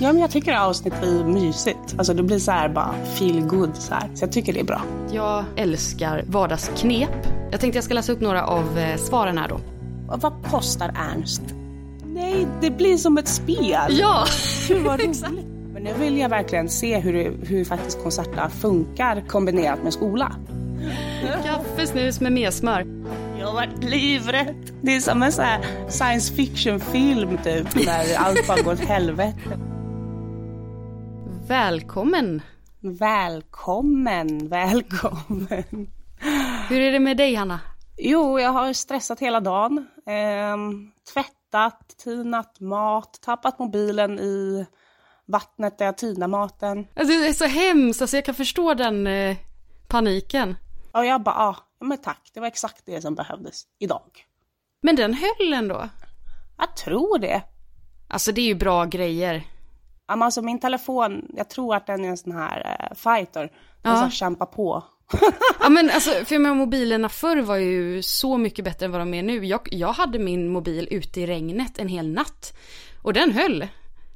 Ja, men jag tycker det avsnitt blir mysigt. Alltså det blir så här bara feel good så här. Så jag tycker det är bra. Jag älskar vardagsknep. Jag tänkte jag ska läsa upp några av eh, svaren här då. Och vad kostar Ernst? Nej, det blir som ett spel. Ja, Gud vad roligt. Men nu vill jag verkligen se hur, hur faktiskt konserterna funkar kombinerat med skola. Kaffe, snus med mesmör. Jag var livrädd. Det är som en sån här science fiction film typ, när allt bara går åt helvete. Välkommen! Välkommen, välkommen. Hur är det med dig Hanna? Jo, jag har stressat hela dagen. Ehm, tvättat, tinat mat, tappat mobilen i vattnet där jag tinar maten. Alltså, det är så hemskt, alltså, jag kan förstå den eh, paniken. Och jag bara, ah, ja men tack, det var exakt det som behövdes idag. Men den höll ändå. Jag tror det. Alltså det är ju bra grejer. Men Alltså min telefon, jag tror att den är en sån här eh, fighter. Den Ja. som kämpar på. Ja men alltså, för jag menar, mobilerna förr var ju så mycket bättre än vad de är nu. Jag, jag hade min mobil ute i regnet en hel natt. Och den höll.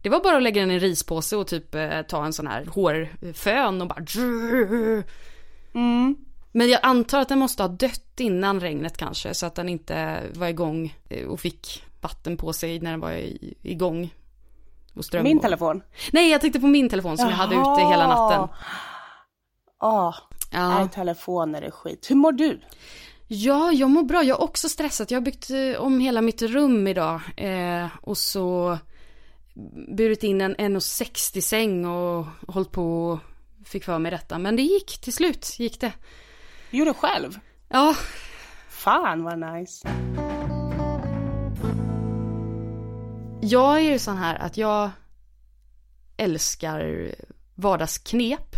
Det var bara att lägga den i en rispåse och typ eh, ta en sån här hårfön och bara... Mm. Men jag antar att den måste ha dött innan regnet kanske, så att den inte var igång eh, och fick vatten på sig när den var igång. Och ström Min och- telefon. Nej, jag tänkte på min telefon som jag hade ute hela natten. Ja, Ja. nej, telefoner är skit. Hur mår du? Ja, jag mår bra. Jag har också stressat. Jag har byggt eh, om hela mitt rum idag. Eh, och så burit in en 1,60 säng och hållit på och fick för mig detta. Men det gick till slut, gick det. Gjorde själv? Ja, Fan vad nice. Jag är ju sån här att jag älskar vardagsknep.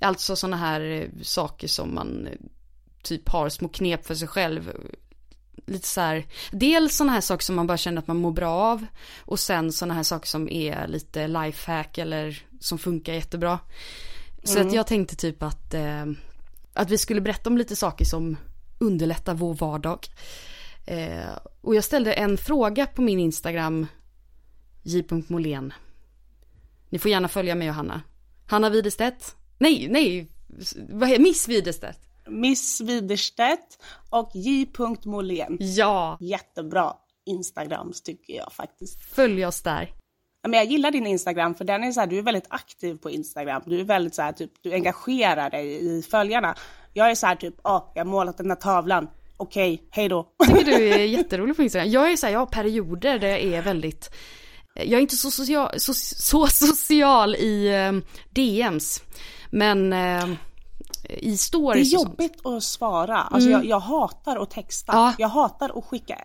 Alltså såna här saker som man eh, typ har små knep för sig själv. Lite så här, dels såna här saker som man bara känner att man mår bra av. Och sen såna här saker som är lite lifehack eller som funkar jättebra. Så att jag tänkte typ att, eh, att vi skulle berätta om lite saker som underlättar vår vardag. Eh, och jag ställde en fråga på min Instagram, j.molén. Ni får gärna följa mig och Hanna. Hanna Widerstedt. Nej, nej, vad heter Miss Widerstedt. Miss Widerstedt och J. Molén. Ja, Jättebra Instagrams tycker jag faktiskt. följ oss där. Men jag gillar din Instagram för den är så här, du är väldigt aktiv på Instagram. Du är väldigt så här, typ, du engagerar dig i följarna. Jag är så här typ, ja, jag har målat den här tavlan. Okej, hej då. tycker du är jätterolig på Instagram. Jag är så här, jag har perioder där jag är väldigt, jag är inte så social, så, så social i eh, DMs. Men eh, i Det är stories sånt. Mm. jobbigt att svara. Alltså jag, jag hatar att texta. Ja. Jag hatar att skicka.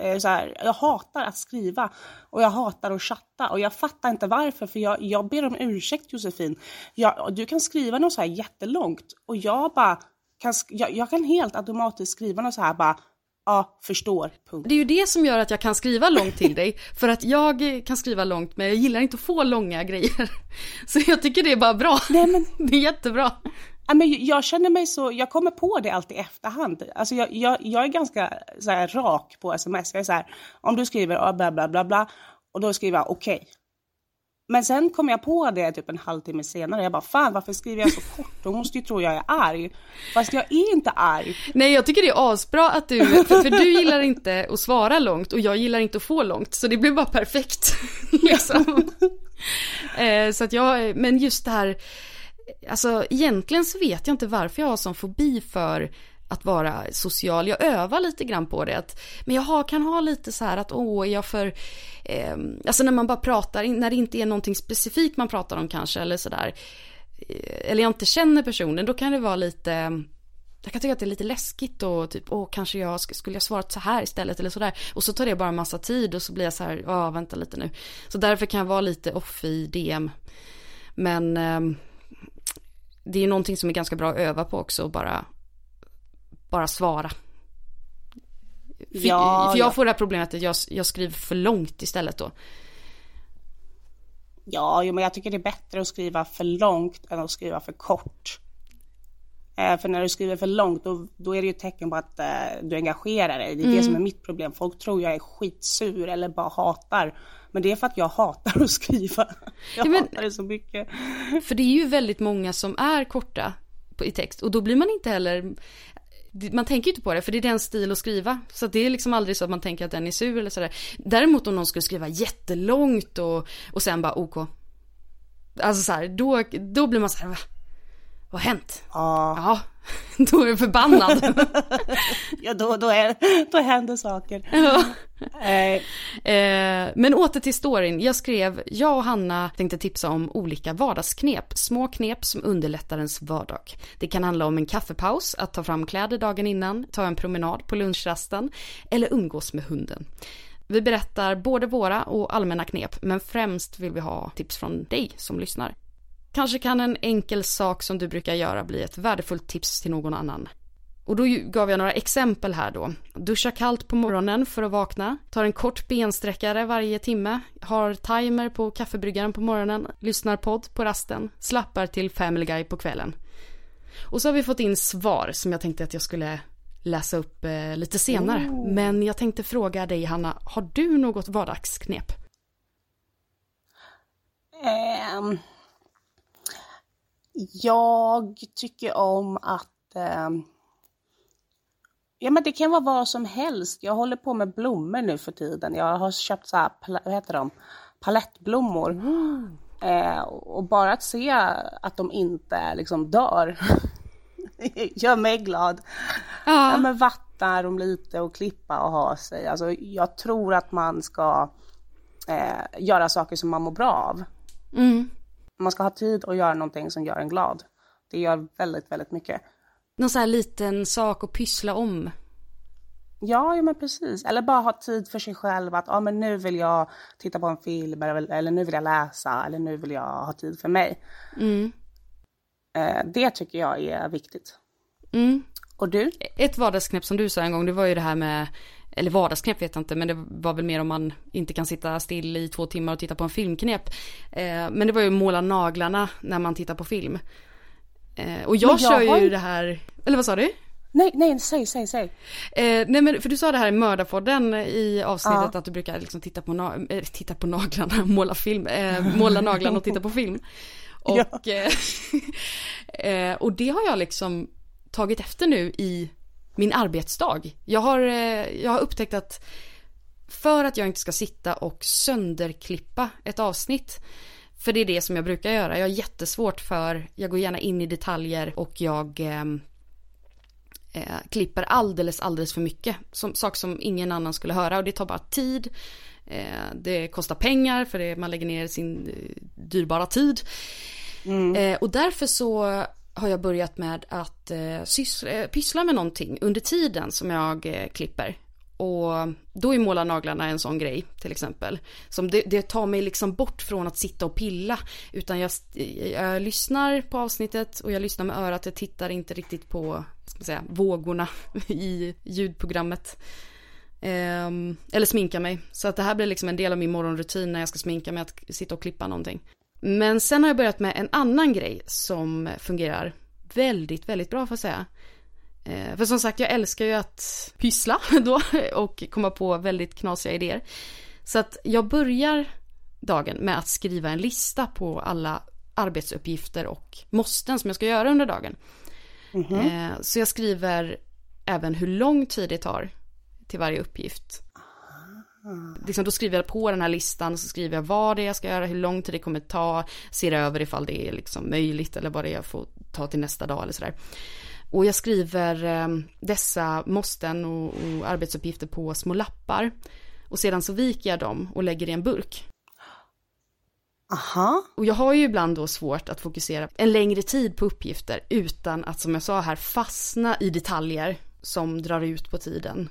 eh, Så här, jag hatar att skriva och jag hatar att chatta och jag fattar inte varför för jag, jag ber om ursäkt Josefin. Jag, du kan skriva något så här jättelångt och jag bara kan, jag, jag kan helt automatiskt skriva något så här bara ja, förstår, punkt. Det är ju det som gör att jag kan skriva långt till dig. För att jag kan skriva långt men jag gillar inte att få långa grejer. Så jag tycker det är bara bra. Nej, men- Det är jättebra. Ja, men jag känner mig så, jag kommer på det alltid i efterhand. Alltså jag, jag, jag är ganska så här, rak på sms. Jag är så här, om du skriver bla bla bla bla och då skriver jag okej. Men sen kom jag på det typ en halvtimme senare. Jag bara fan varför skriver jag så kort? De måste ju tro jag är arg. Fast jag är inte arg. Nej jag tycker det är asbra att du, för, för du gillar inte att svara långt och jag gillar inte att få långt. Så det blir bara perfekt. liksom. eh, så att jag, men just det här, alltså egentligen så vet jag inte varför jag har sån fobi för att vara social. Jag övar lite grann på det. Att, men jag har, kan ha lite så här att åh, är jag för... Eh, alltså när man bara pratar, när det inte är någonting specifikt man pratar om kanske eller sådär. där, eh, eller jag inte känner personen, då kan det vara lite... Jag kan tycka att det är lite läskigt och typ, åh kanske jag skulle jag svarat så här istället eller sådär. Och så tar det bara en massa tid och så blir jag så här, ja vänta lite nu. Så därför kan jag vara lite off i DM. Men eh, det är ju någonting som är ganska bra att öva på också, bara, bara svara. För, Ja, för jag ja. får det här problemet att jag, jag skriver för långt istället då. Ja, jo, men jag tycker det är bättre att skriva för långt än att skriva för kort. Eh, för när du skriver för långt då, då är det ju ett tecken på att eh, du engagerar dig. Det är det som är mitt problem. Folk tror jag är skitsur eller bara hatar Men det är för att jag hatar att skriva. Jag Ja, men- hatar det så mycket. För det är ju väldigt många som är korta i text och då blir man inte heller man tänker ju inte på det för det är den stil att skriva. Så att det är liksom aldrig så att man tänker att den är sur eller sådär. Däremot om någon skulle skriva jättelångt och, och sen bara OK. Alltså så här, då, då blir man så här, va? Vad har hänt? Ja, Ja, då är jag förbannad. ja då, då, är, då händer saker. Eh, Eh, men åter till storyn. Jag skrev, jag och Hanna tänkte tipsa om olika vardagsknep. Små knep som underlättar ens vardag. Det kan handla om en kaffepaus, att ta fram kläder dagen innan, ta en promenad på lunchrasten eller umgås med hunden. Vi berättar både våra och allmänna knep, men främst vill vi ha tips från dig som lyssnar. Kanske kan en enkel sak som du brukar göra bli ett värdefullt tips till någon annan. Och då gav jag några exempel här då. Duscha kallt på morgonen för att vakna. Tar en kort bensträckare varje timme. Har timer på kaffebryggaren på morgonen. Lyssnar podd på rasten. Slappar till Family Guy på kvällen. Och så har vi fått in svar som jag tänkte att jag skulle läsa upp eh, lite senare. Men jag tänkte fråga dig Hanna, har du något vardagsknep? Ehm, jag tycker om att... ehm, ja, men det kan vara vad som helst. Jag håller på med blommor nu för tiden. Jag har köpt så här, vad heter de? palettblommor. Eh, och bara att se att de inte liksom dör gör mig glad. Ja, men vattna dem lite och klippa och ha sig. Alltså, jag tror att man ska eh, göra saker som man mår bra av. Mm. Man ska ha tid att göra någonting som gör en glad. Det gör väldigt, väldigt mycket. Någon så här liten sak att pyssla om. Ja, ja men precis. Eller bara ha tid för sig själv att ja, men nu vill jag titta på en film eller, eller nu vill jag läsa eller nu vill jag ha tid för mig. Mm. Eh, det tycker jag är viktigt. Mm. Och du? Ett vardagsknep som du sa en gång, det var ju det här med, eller vardagsknep vet jag inte, men det var väl mer om man inte kan sitta still i två timmar och titta på en filmknep. Eh, men det var ju att måla naglarna när man tittar på film. Eh, och jag, jag kör ju har det här, eller vad sa du? Nej, nej, säg, säg, säg. Eh, nej men för du sa det här i Mördarpodden i avsnittet att du brukar liksom titta på, na- eh, titta på naglarna, måla film, eh, måla naglarna och titta på film. Och, eh, eh, och det har jag liksom tagit efter nu i min arbetsdag. Jag har, eh, jag har upptäckt att för att jag inte ska sitta och sönderklippa ett avsnitt för det är det som jag brukar göra. Jag har jättesvårt för, jag går gärna in i detaljer och jag ehm, eh, klipper alldeles, alldeles för mycket. Som, sak som ingen annan skulle höra och det tar bara tid. Eh, det kostar pengar för det, man lägger ner sin eh, dyrbara tid. Eh, och därför så har jag börjat med att eh, syssla, eh, pyssla med någonting under tiden som jag eh, klipper. Och då är måla naglarna en sån grej till exempel. Som det, det tar mig liksom bort från att sitta och pilla. Utan jag, jag lyssnar på avsnittet och jag lyssnar med örat. Jag tittar inte riktigt på ska säga, vågorna i ljudprogrammet. Ehm, eller sminka mig. Så att det här blir liksom en del av min morgonrutin när jag ska sminka mig att sitta och klippa någonting. Men sen har jag börjat med en annan grej som fungerar väldigt, väldigt bra får jag säga. Eh, för som sagt, jag älskar ju att pyssla då och komma på väldigt knasiga idéer. Så att jag börjar dagen med att skriva en lista på alla arbetsuppgifter och måsten som jag ska göra under dagen. Eh, så jag skriver även hur lång tid det tar till varje uppgift. Liksom då skriver jag på den här listan, så skriver jag vad det är jag ska göra, hur lång tid det kommer ta, ser över ifall det är liksom möjligt eller vad det är jag får ta till nästa dag eller sådär. Och jag skriver eh, dessa måsten och, och arbetsuppgifter på små lappar. Och sedan så viker jag dem och lägger i en burk. Aha. Och jag har ju ibland då svårt att fokusera en längre tid på uppgifter utan att som jag sa här fastna i detaljer som drar ut på tiden.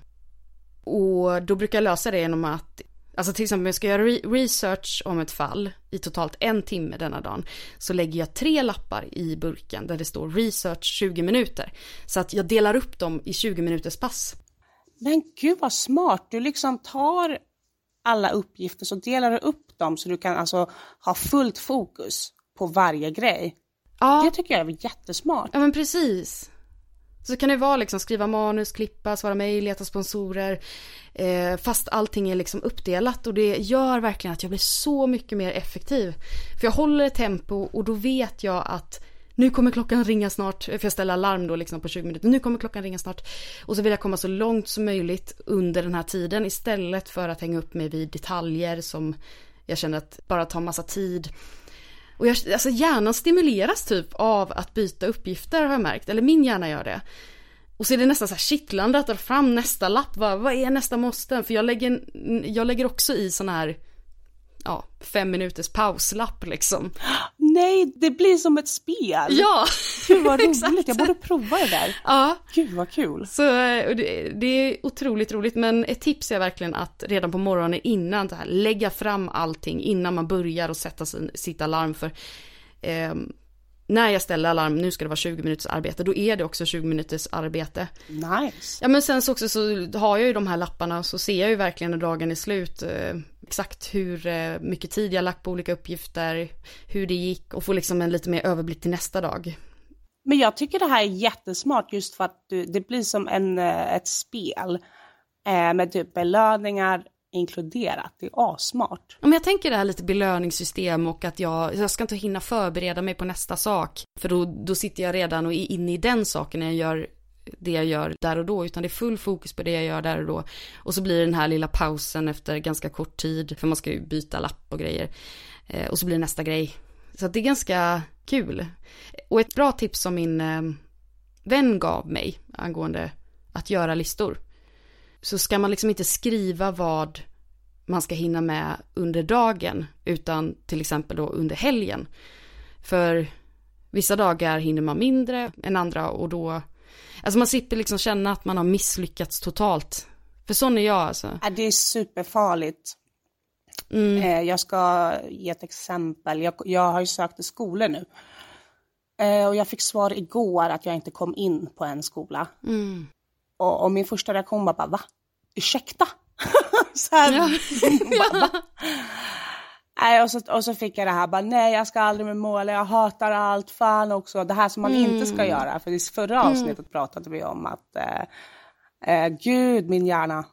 Och då brukar jag lösa det genom att Alltså till exempel om jag ska göra re- research om ett fall i totalt en timme denna dagen. Så lägger jag tre lappar i burken där det står research 20 minuter. Så att jag delar upp dem i 20 minuters pass. Men gud vad smart. Du liksom tar alla uppgifter så delar du upp dem så du kan alltså ha fullt fokus på varje grej. Ja, Det tycker jag är jättesmart. ja men precis. Så kan det vara liksom skriva manus, klippa, svara mejl, leta sponsorer. Eh, fast allting är liksom uppdelat och det gör verkligen att jag blir så mycket mer effektiv. För jag håller ett tempo och då vet jag att nu kommer klockan ringa snart, för jag ställer alarm då liksom på 20 minuter, nu kommer klockan ringa snart. Och så vill jag komma så långt som möjligt under den här tiden istället för att hänga upp mig vid detaljer som jag känner att bara tar massa tid. Och jag, alltså hjärnan stimuleras typ av att byta uppgifter har jag märkt, eller min hjärna gör det. Och så är det nästan så här kittlande att ta fram nästa lapp, vad, vad är nästa måste? För jag lägger, jag lägger också i sådana här ja, fem minuters pauslapp liksom. Nej, det blir som ett spel. Ja, Gud vad roligt, jag borde prova det där. Ja. Gud vad kul. Så det, det, är otroligt roligt, men ett tips är verkligen att redan på morgonen innan det här, lägga fram allting innan man börjar och sätta sin, sitt alarm för eh, när jag ställer alarm, nu ska det vara 20 minuters arbete, då är det också 20 minuters arbete. Nice. Ja men sen så också så har jag ju de här lapparna så ser jag ju verkligen när dagen är slut eh, exakt hur eh, mycket tid jag lagt på olika uppgifter, hur det gick och få liksom en lite mer överblick till nästa dag. Men jag tycker det här är jättesmart just för att du, det blir som en, eh, ett spel eh, med typ belöningar inkluderat. Det är asmart. Om jag tänker det här lite belöningssystem och att jag, jag ska inte hinna förbereda mig på nästa sak. För då, då sitter jag redan och är inne i den saken när jag gör det jag gör där och då, utan det är full fokus på det jag gör där och då. Och så blir det den här lilla pausen efter ganska kort tid, för man ska ju byta lapp och grejer. Eh, och så blir det nästa grej. Så att det är ganska kul. Och ett bra tips som min eh, vän gav mig angående att göra listor. Så ska man liksom inte skriva vad man ska hinna med under dagen, utan till exempel då under helgen. För vissa dagar hinner man mindre än andra och då Alltså man slipper liksom känna att man har misslyckats totalt. För sån är jag alltså. Det är superfarligt. Mm. Jag ska ge ett exempel. Jag, jag har ju sökt till skolor nu. Och jag fick svar igår att jag inte kom in på en skola. Mm. Och, och, min första reaktion var bara, va? Ursäkta? så här, Ja. bara, va? Nej, och, så, och så fick jag det här, bara, nej jag ska aldrig med måla, jag hatar allt, fan också, det här som man inte ska göra. För i förra avsnittet pratade vi om att, eh, eh, gud min hjärna,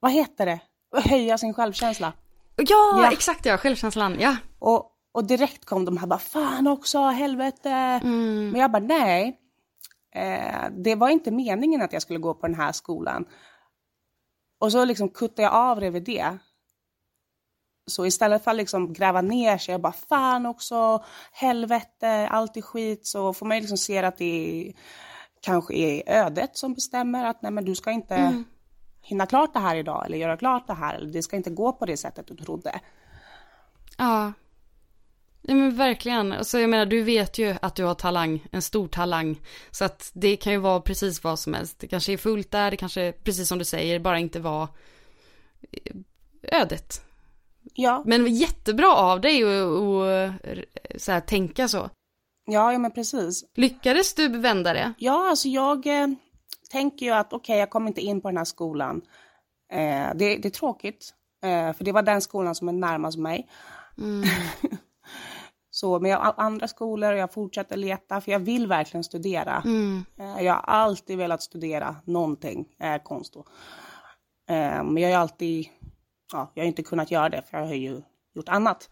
vad heter det? Höja sin självkänsla. Ja, Ja. exakt ja, självkänslan, ja. Och, och direkt kom de här bara, fan också, helvete. Men jag bara, nej. Eh, det var inte meningen att jag skulle gå på den här skolan. Och så liksom kuttade jag av det vid det. Så istället för att liksom gräva ner sig och bara, fan också, helvete, allt är skit. Så får man ju liksom se att det är, kanske är ödet som bestämmer att nej men du ska inte hinna klart det här idag eller göra klart det här. Eller det ska inte gå på det sättet du trodde. Ja. Nej men verkligen. Alltså jag menar, du vet ju att du har talang, en stor talang. Så att det kan ju vara precis vad som helst. Det kanske är fullt där, det kanske, precis som du säger, bara inte var eh, ödet. Ja, Men jättebra av dig att så här, tänka så. ja, ja men precis. Lyckades du vända det? Ja, alltså jag eh, tänker ju att okej, jag kommer inte in på den här skolan. Eh, det, det är tråkigt, eh, för det var den skolan som är närmast mig. Så, men jag har andra skolor och jag fortsätter leta, för jag vill verkligen studera. Eh, jag har alltid velat studera någonting, eh, konst då. Eh, men jag har alltid, ja, jag har inte kunnat göra det, för jag har ju gjort annat.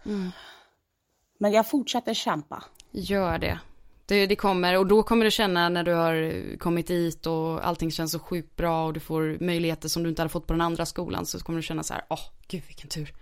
Men jag fortsätter kämpa. Gör det. det. Det kommer och då kommer du känna när du har kommit dit och allting känns så sjukt bra och du får möjligheter som du inte hade fått på den andra skolan så kommer du känna så här, åh, gud vilken tur.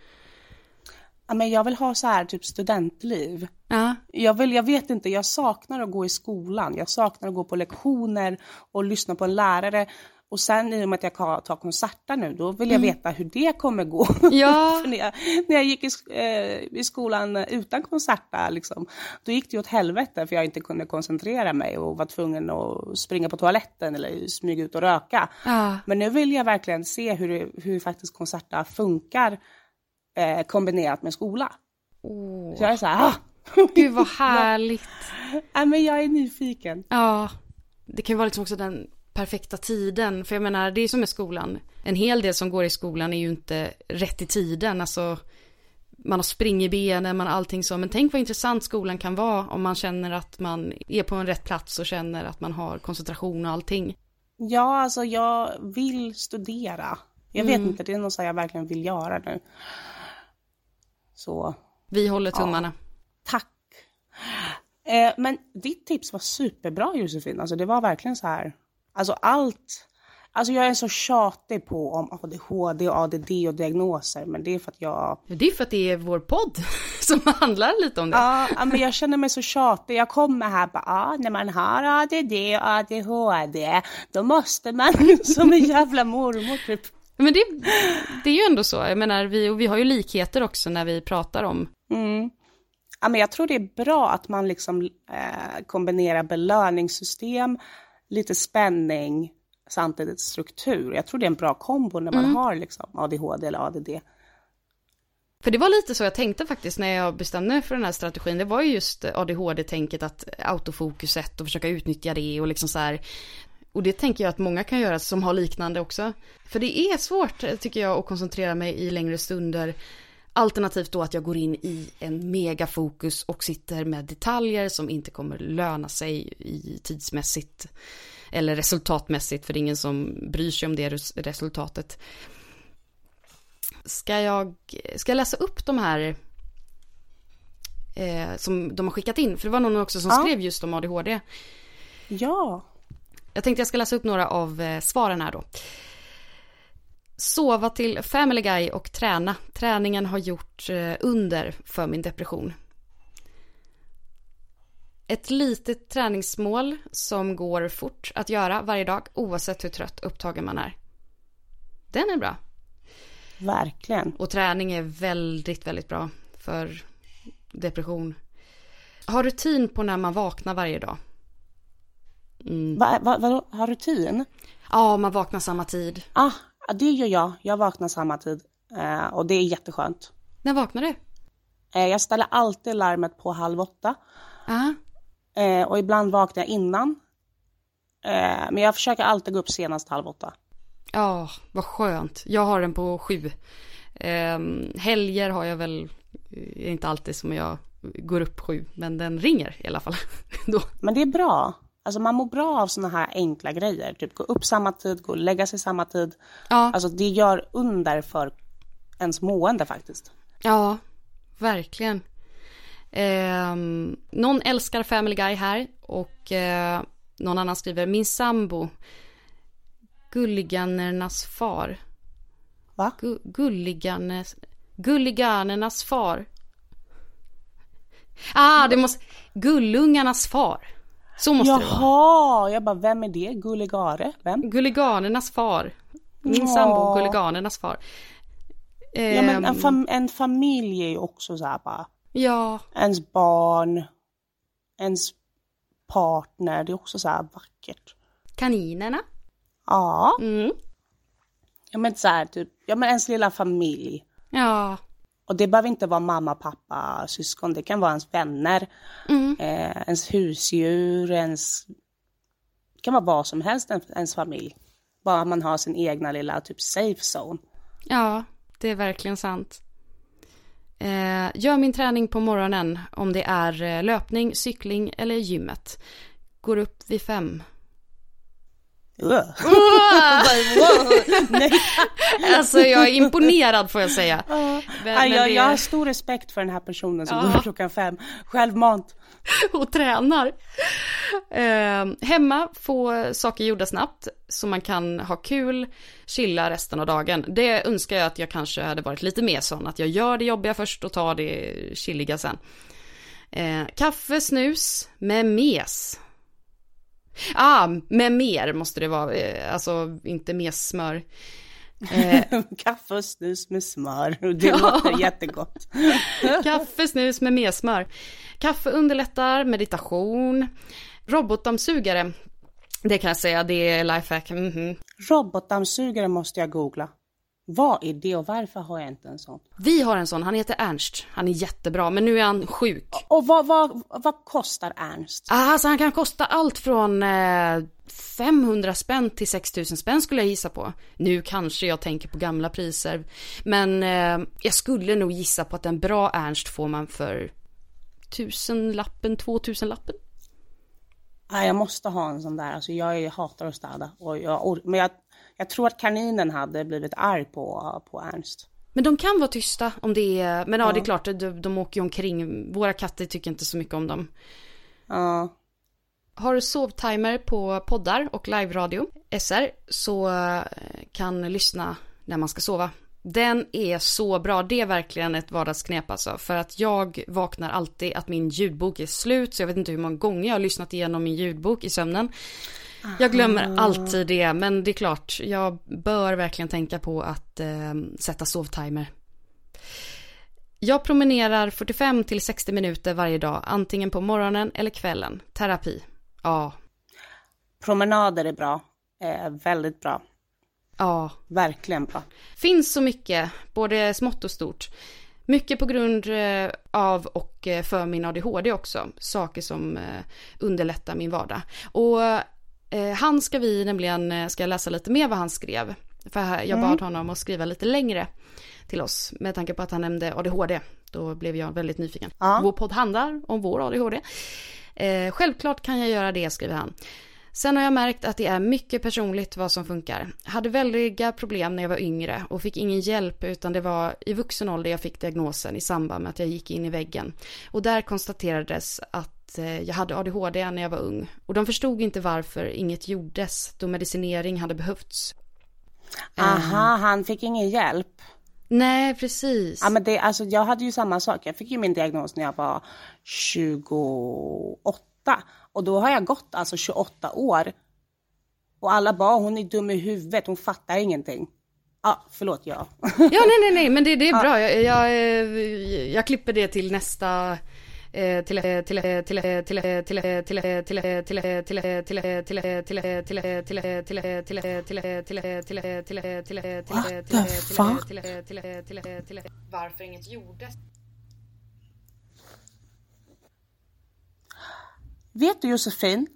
Men jag vill ha så här typ studentliv. Ja, Jag, vill, jag vet inte, jag saknar att gå i skolan. Jag saknar att gå på lektioner och lyssna på en lärare. Och sen i och med att jag tar konserter nu, då vill jag veta hur det kommer gå. Ja. När, jag, när jag gick i, eh, i skolan utan konserter, liksom, då gick det åt helvete för jag inte kunde koncentrera mig och var tvungen att springa på toaletten eller smyga ut och röka. Ja. Men nu vill jag verkligen se hur, hur faktiskt konserter funkar eh, kombinerat med skola. Åh, Så jag är så här, ah! gud vad härligt. Nej, men jag är nyfiken. Ja, det kan ju vara liksom också den perfekta tiden. För jag menar, det är som med skolan. En hel del som går i skolan är ju inte rätt i tiden. Alltså, man har spring i benen, man har allting så. Men tänk vad intressant skolan kan vara om man känner att man är på en rätt plats och känner att man har koncentration och allting. Ja, alltså jag vill studera. Jag vet inte, det är något som jag verkligen vill göra nu. Så Vi håller tummarna. tack. Eh, men ditt tips var superbra Josefin, alltså det var verkligen så här. Alltså allt. Alltså jag är så tjatig på om ADHD och ADD och diagnoser, men det är för att jag Ja, Det är för att det är vår podd som handlar lite om det. Ja, ja, men jag känner mig så tjatig. Jag kommer här bara, ja, när man har ADD och ADHD, då måste man som en jävla mormor typ. Men det, det är ju ändå så, jag menar, vi, och vi har ju likheter också när vi pratar om Mm. Ja, men jag tror det är bra att man liksom eh, kombinerar belöningssystem, lite spänning, samtidigt struktur. Jag tror det är en bra kombo när man har liksom ADHD eller ADD. För det var lite så jag tänkte faktiskt när jag bestämde mig för den här strategin. Det var ju just ADHD-tänket att autofokuset och försöka utnyttja det och liksom så här. Och det tänker jag att många kan göra som har liknande också. För det är svårt tycker jag att koncentrera mig i längre stunder. Alternativt då att jag går in i en megafokus och sitter med detaljer som inte kommer löna sig i tidsmässigt. Eller resultatmässigt för det är ingen som bryr sig om det res- resultatet. Ska jag, ska jag läsa upp de här eh, som de har skickat in? För det var någon också som Ja. skrev just om ADHD. Ja, Jag tänkte jag ska läsa upp några av eh, svaren här då. Sova till Family Guy och träna. Träningen har gjort eh, under för min depression. Ett litet träningsmål som går fort att göra varje dag oavsett hur trött upptagen man är. Den är bra. verkligen. Och träning är väldigt, väldigt bra för depression. Ha rutin på när man vaknar varje dag. Va, va, vadå, har rutin? Ja, man vaknar samma tid. Ah, det gör jag. Jag vaknar samma tid eh, och det är jätteskönt. När vaknar du? Eh, jag ställer alltid larmet på halv åtta eh, och ibland vaknar jag innan. Eh, men jag försöker alltid gå upp senast halv åtta. Ja, vad skönt. Jag har den på sju. Ehm, helger har jag väl eh, inte alltid som jag går upp sju, men den ringer i alla fall. Då. Men det är bra. Alltså man mår bra av såna här enkla grejer. Typ gå upp samma tid, gå och lägga sig samma tid. Ja, Alltså det gör under för ens mående faktiskt. ja, verkligen. Ehm, någon älskar Family Guy här och eh, någon annan skriver min sambo Gulliganernas far. Va? Gu- Gulliganes, Gulliganernas far. Ah, det måste... Gullungarnas far. Så måste det vara. Jaha, jag bara vem är det? Gulligare? Vem? Gulliganernas far. Min Ja. sambo, Gulliganernas far. Ja men en, Ehm, fam- en familj är ju också så här bara. ja, Ens barn, ens partner, det är också så här vackert. kaninerna. Ja, Mm. ja men så här typ, ja men ens lilla familj. Ja, Och det behöver inte vara mamma, pappa, syskon. Det kan vara ens vänner, Mm. eh, ens husdjur, ens... Det kan vara vad som helst, ens, familj. Bara man har sin egna lilla typ safe zone. ja, det är verkligen sant. Eh, gör min träning på morgonen om det är eh, löpning, cykling eller gymmet. Går upp vid fem. Nej. Alltså jag är imponerad får jag säga. Men, men jag, det- jag har stor respekt för den här personen som Ja. går klockan fem. Självmant. och tränar. Eh, hemma få saker gjorda snabbt så man kan ha kul, chilla resten av dagen. Det önskar jag att jag kanske hade varit lite mer sån, att jag gör det jobbiga först och tar det chilliga sen. Eh, kaffe, snus med mes. Ah, med mer måste det vara, eh, alltså inte messmör. Eh, Kaffe och snus med smör. Det låter jättegott. Kaffe, snus med mer smör. Kaffe underlättar meditation. Robotdammsugare. Det kan jag säga, det är lifehack. Mhm. Robotdammsugare måste jag googla. Vad är det och varför har jag inte en sån? Vi har en sån, han heter Ernst. Han är jättebra, men nu är han sjuk. Och vad, vad, vad kostar Ernst? Alltså han kan kosta allt från eh, 500 spänn till 6000 spänn skulle jag gissa på. Nu kanske jag tänker på gamla priser. Men eh, jag skulle nog gissa på att en bra Ernst får man för 1000 lappen, 2000 lappen. Nej, jag måste ha en sån där. Alltså jag hatar att städa. Och jag, men jag, jag tror att kaninen hade blivit arg på, på Ernst. Men de kan vara tysta om det är, men ja, det är klart, de, de åker ju omkring. Våra katter tycker inte så mycket om dem. Ja. Har du sovtimer på poddar och live-radio, SR, så eh, kan lyssna när man ska sova. Den är så bra, det är verkligen ett vardagsknep alltså. För att jag vaknar alltid att min ljudbok är slut, så jag vet inte hur många gånger jag har lyssnat igenom min ljudbok i sömnen. Jag glömmer alltid det, men det är klart, jag bör verkligen tänka på att eh, sätta sovtimer. Jag promenerar 45 till 60 minuter varje dag, antingen på morgonen eller kvällen. Terapi. Ja, Promenader är bra. Eh, väldigt bra. ja. Verkligen bra. Finns så mycket, både smått och stort. Mycket på grund eh, av och eh, för min ADHD också. Saker som eh, underlättar min vardag. Och han ska vi nämligen, eh, ska jag läsa lite mer vad han skrev. För jag bad honom att skriva lite längre till oss. Med tanke på att han nämnde ADHD. Då blev jag väldigt nyfiken. Ja. Vår podd handlar om vår ADHD. Eh, självklart kan jag göra det, skriver han. Sen har jag märkt att det är mycket personligt vad som funkar. Hade väldiga problem när jag var yngre och fick ingen hjälp utan det var i vuxen ålder jag fick diagnosen i samband med att jag gick in i väggen. Och där konstaterades att eh, jag hade ADHD när jag var ung. Och de förstod inte varför inget gjordes då medicinering hade behövts. Aha, han fick ingen hjälp. Nej, precis. Ja, men det, alltså, jag hade ju samma sak. Jag fick ju min diagnos när jag var 28. Och då har jag gått alltså 28 år. Och alla bara, hon är dum i huvudet, hon fattar ingenting. Ja, förlåt, ja. Ja, nej, nej, nej, men det, det är bra. Jag, jag, eh, jag klipper det till nästa varför inget gjordes? Vet du Josefin?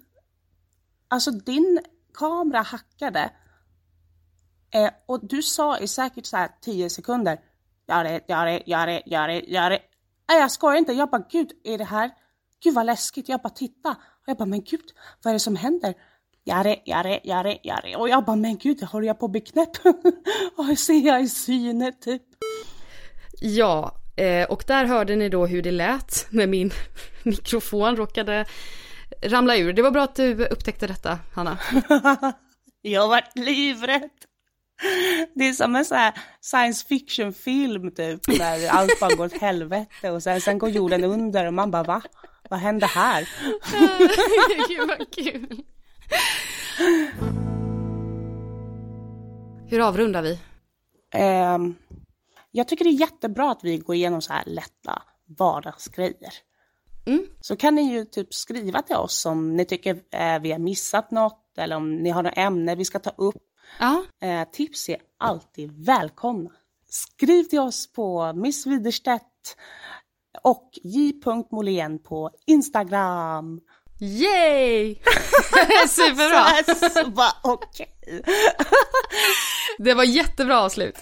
Alltså din kamera hackade. Eh, och du sa i säkert så här 10 sekunder. Gör det, gör det, gör det, gör det, gör det. Nej, jag skojar inte. Jag bara, gud, är det här? Gud vad läskigt. Jag bara, titta. Och jag bara, men gud, vad är det som händer? Gör det, gör det. Och jag bara, men gud, håller jag på att bli knäpp? Och ser jag i synet typ? Ja, eh, och där hörde ni då hur det lät när min mikrofon råkade ramla ur. Det var bra att du upptäckte detta, Hanna. Jag vart livrädd. Det är som en sån här science fiction film typ, när allt bara går åt helvete och sen, sen går jorden under och man bara va? Vad hände här? Gud vad kul. Hur avrundar vi? Ehm, jag tycker det är jättebra att vi går igenom så här lätta vardagsgrejer. Mm. Så kan ni ju typ skriva till oss om ni tycker eh, vi har missat något eller om ni har något ämne vi ska ta upp. Ja, Eh, tips är alltid välkomna. Skriv till oss på Miss Widerstedt och j.molén på Instagram. yay! Superbra! Så bara, Okej. Det var jättebra avslut.